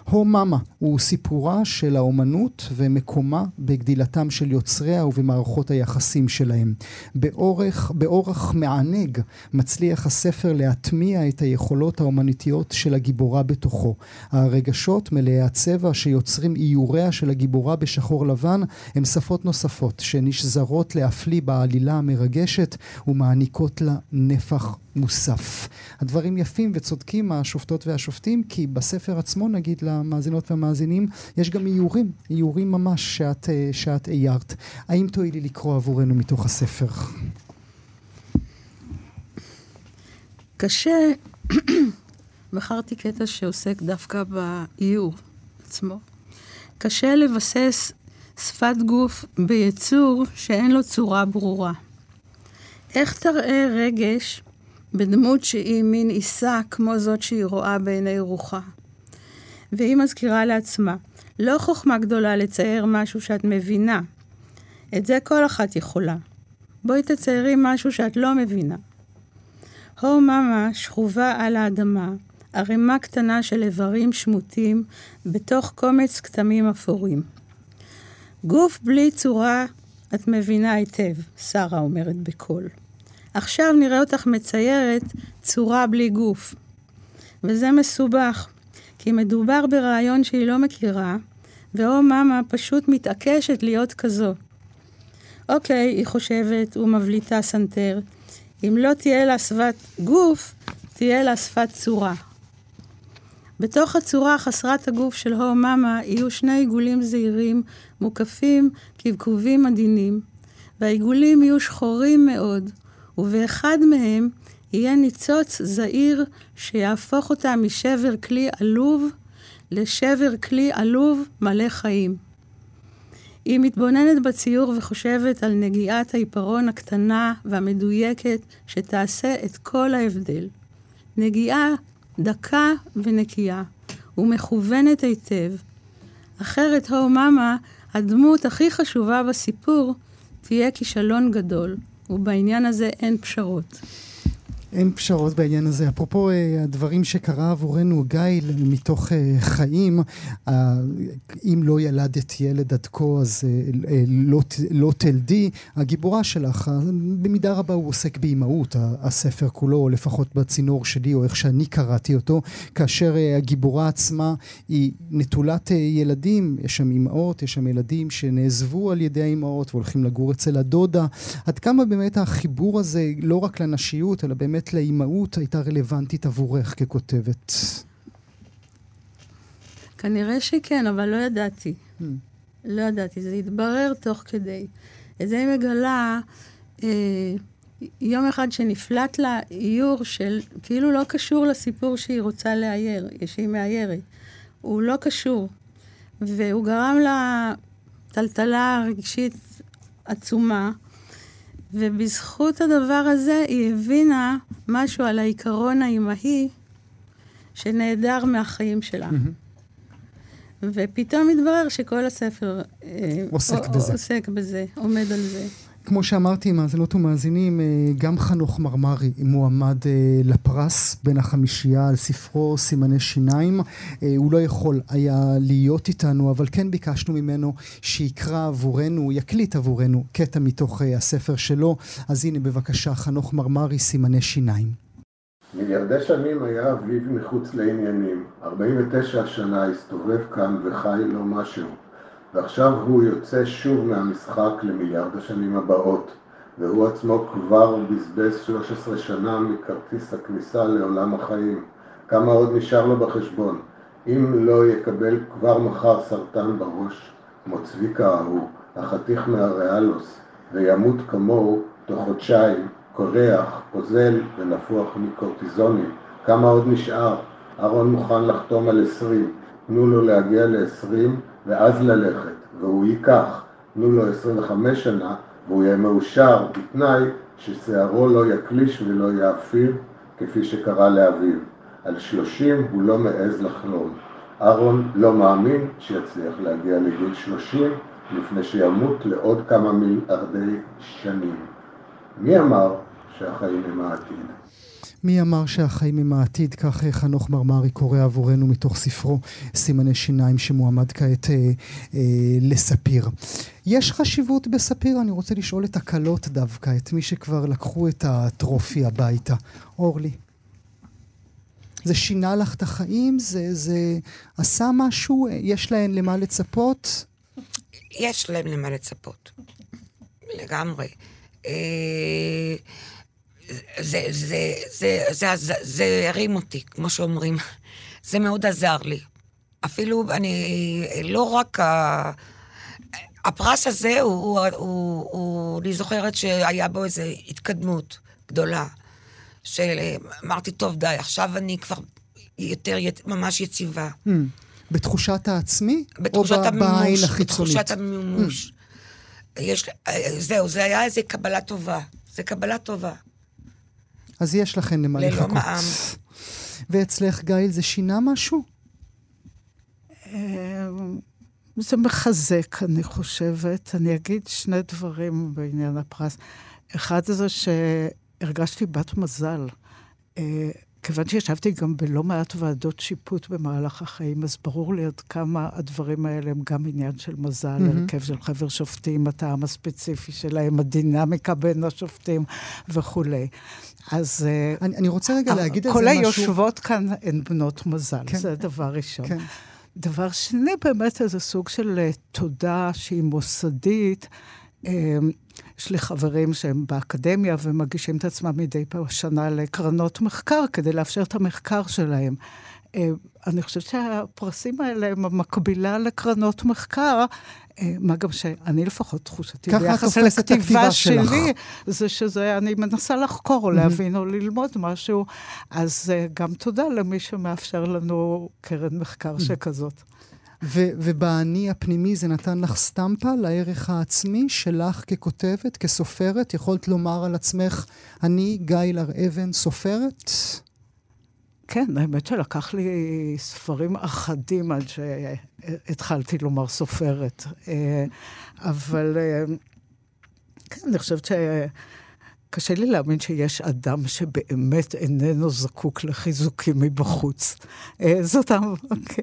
הו מאמה הוא סיפורה של האומנות ומקומה בגדילתם של יוצריה ובמערכות היחסים שלהם. באורך, באורח מענג מצליח הספר להטמיע את היכולות האומנותיות של הגיבורה בתוכו. הרגשות מלאי הצבע שיוצרים איוריה של הגיבורה בשחור לבן הם שפות נוספות שנשזרות להפליא בעלילה המרגשת ומעניקות לה נפח מוסף. הדברים יפים וצודקים השופטות והשופטים כי בספר עצמו נגיד למאזינות והמאזינים יש גם איורים, איורים ממש שאת, אה, שאת איירת. האם תואילי לקרוא עבורנו מתוך הספר? קשה, בחרתי קטע שעוסק דווקא באיור. עצמו. קשה לבסס שפת גוף ביצור שאין לו צורה ברורה. איך תראה רגש בדמות שהיא מין עיסה כמו זאת שהיא רואה בעיני רוחה? והיא מזכירה לעצמה, לא חוכמה גדולה לצייר משהו שאת מבינה. את זה כל אחת יכולה. בואי תציירי משהו שאת לא מבינה. הו ממה שכובה על האדמה, ערימה קטנה של איברים שמוטים בתוך קומץ כתמים אפורים. גוף בלי צורה, את מבינה היטב, שרה אומרת בקול. עכשיו נראה אותך מציירת צורה בלי גוף. וזה מסובך, כי מדובר ברעיון שהיא לא מכירה, ואו מאמה פשוט מתעקשת להיות כזו. אוקיי, היא חושבת ומבליטה סנטר, אם לא תהיה לה שפת גוף, תהיה לה שפת צורה. בתוך הצורה חסרת הגוף של הו מאמה יהיו שני עיגולים זעירים, מוקפים כבקובים עדינים, והעיגולים יהיו שחורים מאוד, ובאחד מהם יהיה ניצוץ זעיר שיהפוך אותה משבר כלי עלוב לשבר כלי עלוב מלא חיים. היא מתבוננת בציור וחושבת על נגיעת העיפרון הקטנה והמדויקת שתעשה את כל ההבדל. נגיעה דקה ונקייה, ומכוונת היטב. אחרת, הו מאמה, הדמות הכי חשובה בסיפור, תהיה כישלון גדול, ובעניין הזה אין פשרות. אין פשרות בעניין הזה. אפרופו אה, הדברים שקרה עבורנו, גיא, מתוך אה, חיים, אם לא ילדת ילד עד כה, אז אה, לא, לא תלדי. הגיבורה שלך, במידה רבה הוא עוסק באימהות, הספר כולו, או לפחות בצינור שלי, או איך שאני קראתי אותו, כאשר הגיבורה עצמה היא נטולת ילדים, יש שם אימהות, יש שם ילדים שנעזבו על ידי האימהות והולכים לגור אצל הדודה. עד כמה באמת החיבור הזה, לא רק לנשיות, אלא באמת באמת לאימהות הייתה רלוונטית עבורך ככותבת? כנראה שכן, אבל לא ידעתי. Hmm. לא ידעתי, זה התברר תוך כדי. את זה היא מגלה אה, יום אחד שנפלט לה איור של, כאילו לא קשור לסיפור שהיא רוצה לאייר, שהיא מאיירת. הוא לא קשור. והוא גרם לה טלטלה רגשית עצומה. ובזכות הדבר הזה היא הבינה משהו על העיקרון האימהי שנעדר מהחיים שלה. ופתאום התברר שכל הספר אה, עוסק או, בזה. עוסק בזה, עומד על זה. כמו שאמרתי, מאזינות ומאזינים, אה, גם חנוך מרמרי מועמד אה, לפרס בין החמישייה על ספרו סימני שיניים. אה, הוא לא יכול היה להיות איתנו, אבל כן ביקשנו ממנו שיקרא עבורנו, יקליט עבורנו קטע מתוך הספר שלו. אז הנה בבקשה, חנוך מרמרי, סימני שיניים. מיליארדי שנים היה אביב מחוץ לעניינים. 49 שנה הסתובב כאן וחי לו משהו. ועכשיו הוא יוצא שוב מהמשחק למיליארד השנים הבאות, והוא עצמו כבר בזבז 13 שנה מכרטיס הכניסה לעולם החיים. כמה עוד נשאר לו בחשבון? אם לא יקבל כבר מחר סרטן בראש, כמו צביקה ההוא, החתיך מהריאלוס, וימות כמוהו תוך חודשיים, קורח, פוזל ונפוח מקורטיזונים, כמה עוד נשאר? אהרון מוכן לחתום על עשרים, תנו לו להגיע לעשרים ואז ללכת. והוא ייקח. תנו לו 25 שנה, והוא יהיה מאושר בתנאי ששערו לא יקליש ולא יאפיל, כפי שקרה לאביו. על 30 הוא לא מעז לחלום. אהרון לא מאמין שיצליח להגיע לגיל 30 לפני שימות לעוד כמה מיליארדי שנים. מי אמר שהחיים הם העתיד? מי אמר שהחיים הם העתיד? כך אה, חנוך מרמרי קורא עבורנו מתוך ספרו סימני שיניים שמועמד כעת אה, אה, לספיר. יש חשיבות בספיר? אני רוצה לשאול את הקלות דווקא, את מי שכבר לקחו את הטרופי הביתה. אורלי. זה שינה לך את החיים? זה, זה עשה משהו? יש להן למה לצפות? יש להם למה לצפות. לגמרי. אה, זה, זה, זה, זה, זה, זה הרים אותי, כמו שאומרים. זה מאוד עזר לי. אפילו, אני, לא רק ה... הפרס הזה, הוא, הוא, הוא, הוא, אני זוכרת שהיה בו איזו התקדמות גדולה. שאמרתי, טוב, די, עכשיו אני כבר יותר ממש יציבה. Mm. בתחושת העצמי? בתחושת או המימוש, בתחושת המימוש. Mm. יש, זהו, זה היה איזו קבלה טובה. זה קבלה טובה. אז יש לכן למה לחכות. ללא מע"מ. ואצלך, גיל, זה שינה משהו? אה, זה מחזק, אני חושבת. אני אגיד שני דברים בעניין הפרס. אחד זה שהרגשתי בת מזל. אה, כיוון שישבתי גם בלא מעט ועדות שיפוט במהלך החיים, אז ברור לי עד כמה הדברים האלה הם גם עניין של מזל, mm-hmm. הרכב של חבר שופטים, הטעם הספציפי שלהם, הדינמיקה בין השופטים וכולי. אז... אה, אני, אני רוצה רגע להגיד על זה משהו... כל היושבות כאן הן בנות מזל, כן. זה דבר ראשון. כן. דבר שני, באמת איזה סוג של אה, תודה שהיא מוסדית. יש לי חברים שהם באקדמיה ומגישים את עצמם מדי פעם שנה לקרנות מחקר כדי לאפשר את המחקר שלהם. אה, אני חושבת שהפרסים האלה הם המקבילה לקרנות מחקר, אה, מה גם שאני לפחות תחושתי ביחס לכתיבה שלי, שלך. זה שזה, אני מנסה לחקור או להבין או ללמוד משהו, אז אה, גם תודה למי שמאפשר לנו קרן מחקר שכזאת. ו- ובאני הפנימי זה נתן לך סטמפה לערך העצמי שלך ככותבת, כסופרת? יכולת לומר על עצמך, אני גיא הר-אבן, סופרת? כן, האמת שלקח לי ספרים אחדים עד שהתחלתי לומר סופרת. אה, אבל אה, כן, אני חושבת ש... קשה לי להאמין שיש אדם שבאמת איננו זקוק לחיזוקים מבחוץ. אה, זאת,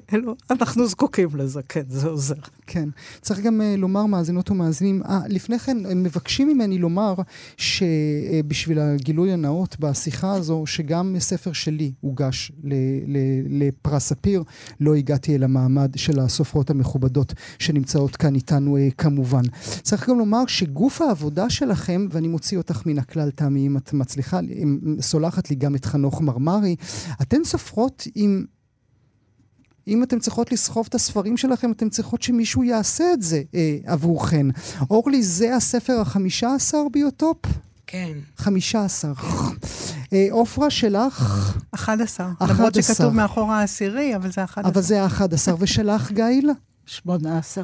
כאילו, אנחנו זקוקים לזה, כן, זה עוזר. כן. צריך גם uh, לומר, מאזינות ומאזינים, 아, לפני כן, הם מבקשים ממני לומר שבשביל הגילוי הנאות בשיחה הזו, שגם ספר שלי הוגש לפרס ספיר, לא הגעתי אל המעמד של הסופרות המכובדות שנמצאות כאן איתנו כמובן. צריך גם לומר שגוף העבודה שלכם, ואני מוציא אותך מן הכלל, בכלל, תמי, אם את מצליחה, אם סולחת לי גם את חנוך מרמרי, אתן סופרות עם... אם אתן צריכות לסחוב את הספרים שלכם, אתן צריכות שמישהו יעשה את זה אה, עבורכן. אורלי, זה הספר החמישה עשר ביוטופ? כן. חמישה עשר. אה, עופרה שלך? אחד עשר. למרות שכתוב מאחור העשירי, אבל זה אחד עשר. אבל זה האחד עשר. ושלך, גיל? שמונה עשר.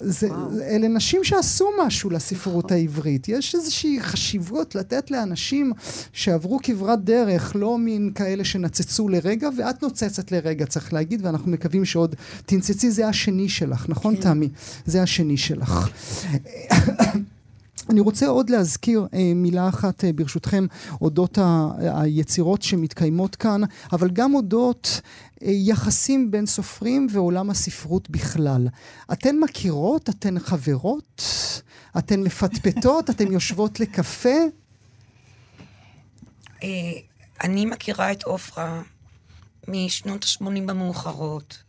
זה... אלה נשים שעשו משהו לספרות נכון. העברית. יש איזושהי חשיבות לתת לאנשים שעברו כברת דרך, לא מין כאלה שנצצו לרגע, ואת נוצצת לרגע, צריך להגיד, ואנחנו מקווים שעוד תנצצי, זה השני שלך, נכון, כן. תמי? זה השני שלך. אני רוצה עוד להזכיר אה, מילה אחת, אה, ברשותכם, אודות ה, היצירות שמתקיימות כאן, אבל גם אודות אה, יחסים בין סופרים ועולם הספרות בכלל. אתן מכירות? אתן חברות? אתן מפטפטות? אתן יושבות לקפה? אה, אני מכירה את עופרה משנות ה-80 המאוחרות.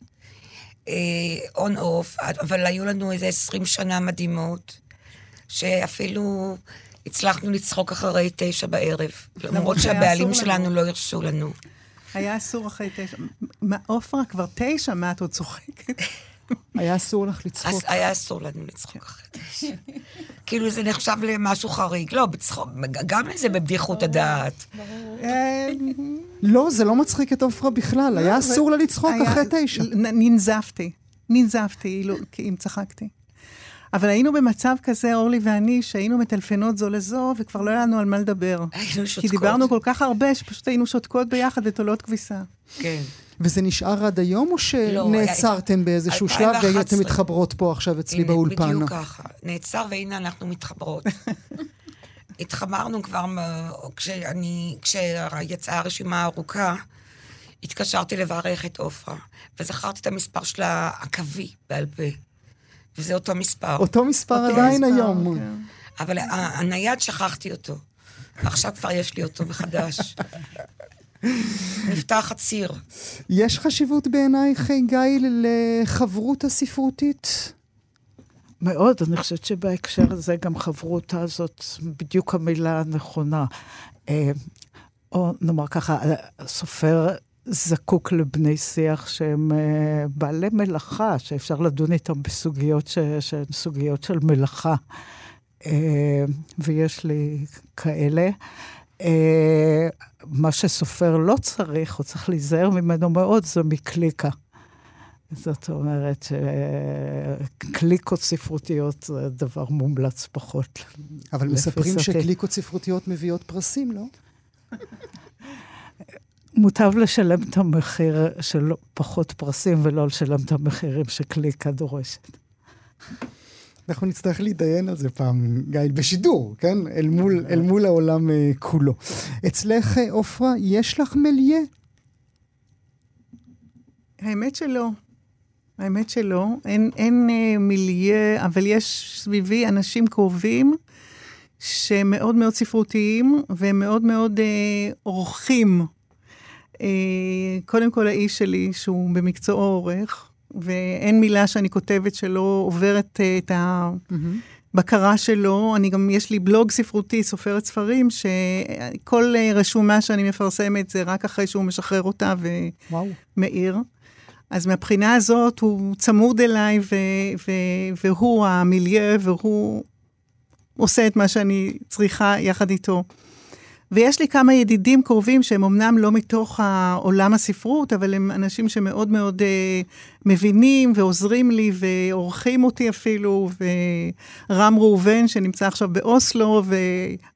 און אה, אוף, אבל היו לנו איזה 20 שנה מדהימות. שאפילו הצלחנו לצחוק אחרי תשע בערב, למרות שהבעלים שלנו לא הרשו לנו. היה אסור אחרי תשע. עופרה כבר תשע, מה את עוד צוחקת? היה אסור לך לצחוק. היה אסור לנו לצחוק אחרי תשע. כאילו זה נחשב למשהו חריג. לא, בצחוק, גם לזה בבדיחות הדעת. לא, זה לא מצחיק את עופרה בכלל. היה לא, אסור לה לצחוק אחרי תשע. ננזפתי. ננזפתי, אם צחקתי. אבל היינו במצב כזה, אורלי ואני, שהיינו מטלפנות זו לזו, וכבר לא היה לנו על מה לדבר. היינו שותקות. כי דיברנו כל כך הרבה, שפשוט היינו שותקות ביחד ותולות כביסה. כן. וזה נשאר עד היום, או שנעצרתם לא, באיזשהו שלב והייתם מתחברות פה עכשיו אצלי באולפן? בדיוק ככה. נעצר והנה אנחנו מתחברות. התחברנו כבר, כשאני, כשיצאה הרשימה הארוכה, התקשרתי לברך את עופרה, וזכרתי את המספר שלה הקווי בעל פה. וזה אותו מספר. אותו מספר אותו עדיין מספר, היום. כן. אבל הנייד, שכחתי אותו. עכשיו כבר יש לי אותו מחדש. נפתח הציר. יש חשיבות בעינייך, גיא, לחברות הספרותית? מאוד, אני חושבת שבהקשר הזה גם חברותה זאת בדיוק המילה הנכונה. אה, או נאמר ככה, הסופר זקוק לבני שיח שהם אה, בעלי מלאכה, שאפשר לדון איתם בסוגיות ש- שהן סוגיות של מלאכה. אה, ויש לי כאלה. אה, מה שסופר לא צריך, או צריך להיזהר ממנו מאוד, זה מקליקה. זאת אומרת שקליקות ספרותיות זה דבר מומלץ פחות. אבל מספרים. שקליקות ספרותיות מביאות פרסים, לא? מוטב לשלם את המחיר של פחות פרסים ולא לשלם את המחירים שקליקה דורשת. אנחנו נצטרך להתדיין על זה פעם, גיא, בשידור, כן? אל מול, אל מול העולם אה, כולו. אצלך, אה, עופרה, יש לך מליה? האמת שלא. האמת שלא. אין, אין אה, מיליה, אבל יש סביבי אנשים קרובים שהם מאוד מאוד ספרותיים והם מאוד מאוד אה, עורכים. אה, קודם כל האיש שלי, שהוא במקצועו עורך, ואין מילה שאני כותבת שלא עוברת אה, את הבקרה שלו. אני גם, יש לי בלוג ספרותי, סופרת ספרים, שכל אה, רשומה שאני מפרסמת זה רק אחרי שהוא משחרר אותה. ומעיר. אז מהבחינה הזאת הוא צמוד אליי, ו- ו- והוא המיליה, והוא עושה את מה שאני צריכה יחד איתו. ויש לי כמה ידידים קרובים שהם אמנם לא מתוך העולם הספרות, אבל הם אנשים שמאוד מאוד uh, מבינים ועוזרים לי ועורכים אותי אפילו, ורם ראובן שנמצא עכשיו באוסלו,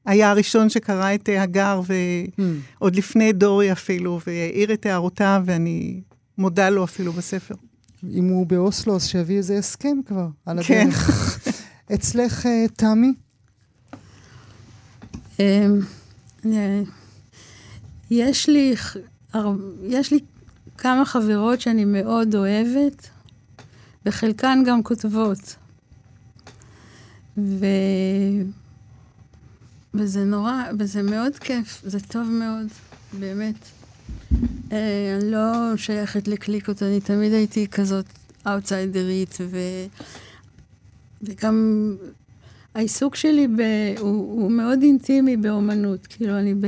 והיה הראשון שקרא את uh, הגר, ועוד Hmm. לפני דורי אפילו, והעיר את הערותיו, ואני מודה לו אפילו בספר. אם הוא באוסלו, אז שיביא איזה הסכם כבר, על כן. הדרך. אצלך, אה, תמי? אני- יש לי, יש לי כמה חברות שאני מאוד אוהבת, וחלקן גם כותבות. ו... וזה נורא, וזה מאוד כיף, זה טוב מאוד, באמת. אה, אני לא שייכת לקליקות, אני תמיד הייתי כזאת אאוטסיידרית, ו... וגם העיסוק שלי ב... הוא, הוא מאוד אינטימי באומנות. כאילו, אני ב...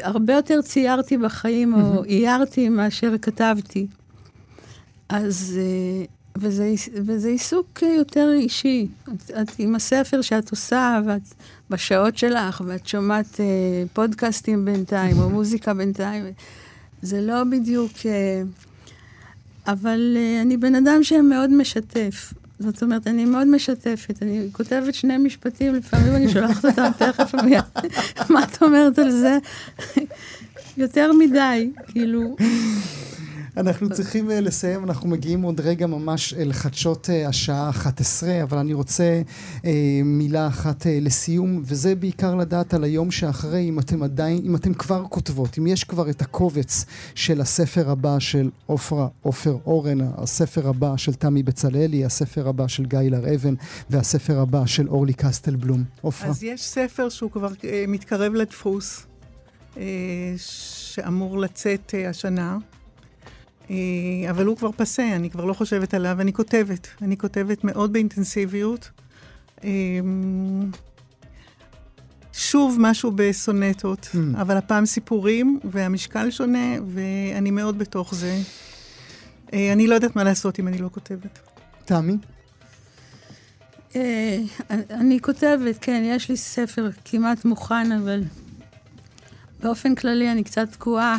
הרבה יותר ציירתי בחיים, או איירתי מאשר כתבתי. אז... אה, וזה, וזה עיסוק יותר אישי. את, את עם הספר שאת עושה, ואת בשעות שלך, ואת שומעת אה, פודקאסטים בינתיים, או מוזיקה בינתיים. זה לא בדיוק... אה, אבל אה, אני בן אדם שמאוד משתף. זאת אומרת, אני מאוד משתפת. אני כותבת שני משפטים, לפעמים אני שולחת אותם תכף. מה את אומרת על זה? יותר מדי, כאילו... אנחנו צריכים אה, לסיים, אנחנו מגיעים עוד רגע ממש אל חדשות אה, השעה 11, אבל אני רוצה אה, מילה אחת אה, לסיום, וזה בעיקר לדעת על היום שאחרי, אם אתם עדיין, אם אתם כבר כותבות, אם יש כבר את הקובץ של הספר הבא של עופרה עופר אורן, הספר הבא של תמי בצלאלי, הספר הבא של גיא לר אבן, והספר הבא של אורלי קסטלבלום. עופרה. אז יש ספר שהוא כבר אה, מתקרב לדפוס, אה, שאמור לצאת אה, השנה, אה, אבל הוא כבר פסה, אני כבר לא חושבת עליו, אני כותבת. אני כותבת מאוד באינטנסיביות. אה, שוב משהו בסונטות, Mm. אבל הפעם סיפורים, והמשקל שונה, ואני מאוד בתוך זה. אה, אני לא יודעת מה לעשות אם אני לא כותבת. תמי? אה, אני כותבת, כן, יש לי ספר כמעט מוכן, אבל באופן כללי אני קצת תקועה.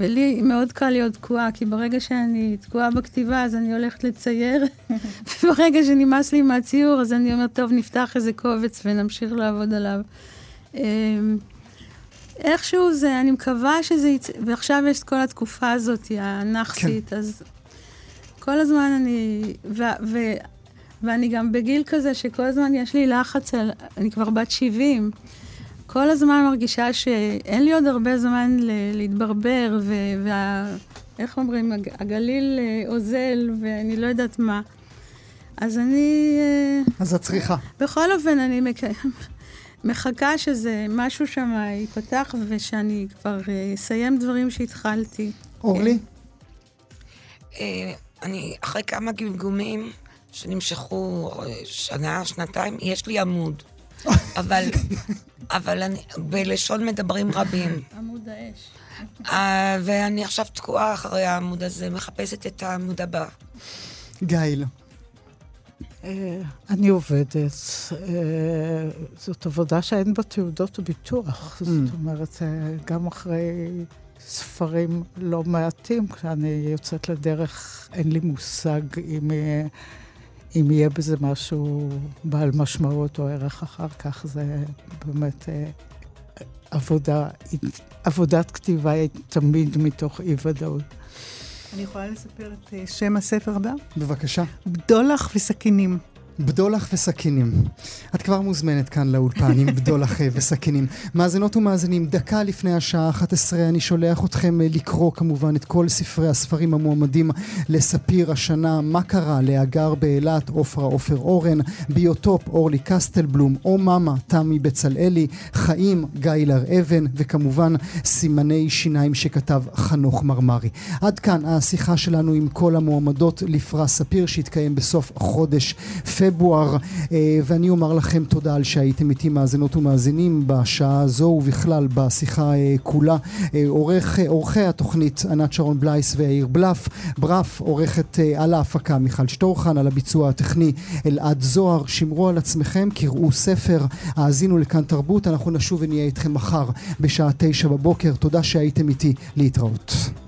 ולי מאוד קל להיות תקועה, כי ברגע שאני תקועה בכתיבה, אז אני הולכת לצייר, וברגע שנמאס לי מהציור, אז אני אומרת, טוב, נפתח איזה קובץ ונמשיך לעבוד עליו. אמ, איכשהו זה, אני מקווה שזה יצא, ועכשיו יש את כל התקופה הזאת, הנאחסית, כן. אז כל הזמן אני, ו, ו, ואני גם בגיל כזה שכל הזמן יש לי לחץ, על, אני כבר בת 70, כל הזמן מרגישה שאין לי עוד הרבה זמן ל- להתברבר, ו... וה... איך אומרים? הג... הגליל אה, אוזל, ואני לא יודעת מה. אז אני... אה, אז את צריכה. בכל אופן, אני מק... מחכה שזה משהו שם ייפתח, ושאני כבר אה, אסיים דברים שהתחלתי. אורלי? אני, אחרי כמה גמגומים שנמשכו שנה, שנתיים, יש לי עמוד. אבל, אבל אני, בלשון מדברים רבים. עמוד האש. Uh, ואני עכשיו תקועה אחרי העמוד הזה, מחפשת את העמוד הבא. גיל. אה, אני עובדת. אה, זאת עבודה שאין בה תעודות ביטוח. זאת mm. אומרת, גם אחרי ספרים לא מעטים, כשאני יוצאת לדרך, אין לי מושג אם... אם יהיה בזה משהו בעל משמעות או ערך אחר כך, זה באמת אה, עבודה, עבודת כתיבה היא תמיד מתוך אי-ודאות. אני יכולה לספר את אה, שם הספר הבא? בבקשה. בדולח וסכינים. בדולח וסכינים. את כבר מוזמנת כאן לאולפן עם בדולח וסכינים. מאזינות ומאזינים, דקה לפני השעה 11 אני שולח אתכם לקרוא כמובן את כל ספרי הספרים המועמדים לספיר השנה, מה קרה להגר באילת, עופרה עופר אורן, ביוטופ אורלי קסטלבלום, או מאמה תמי בצלאלי, חיים גיילר אבן, וכמובן סימני שיניים שכתב חנוך מרמרי. עד כאן השיחה שלנו עם כל המועמדות לפרס ספיר שהתקיים בסוף חודש פברואר. פברואר, אה, ואני אומר לכם תודה על שהייתם איתי מאזינות ומאזינים בשעה הזו ובכלל בשיחה אה, כולה. אה, עורך, עורכי התוכנית ענת שרון בלייס ויאיר בלף, ברף עורכת על ההפקה מיכל שטורחן, על הביצוע הטכני אלעד זוהר. שמרו על עצמכם, קראו ספר, האזינו לכאן תרבות, אנחנו נשוב ונהיה איתכם מחר בשעה תשע בבוקר. תודה שהייתם איתי, להתראות.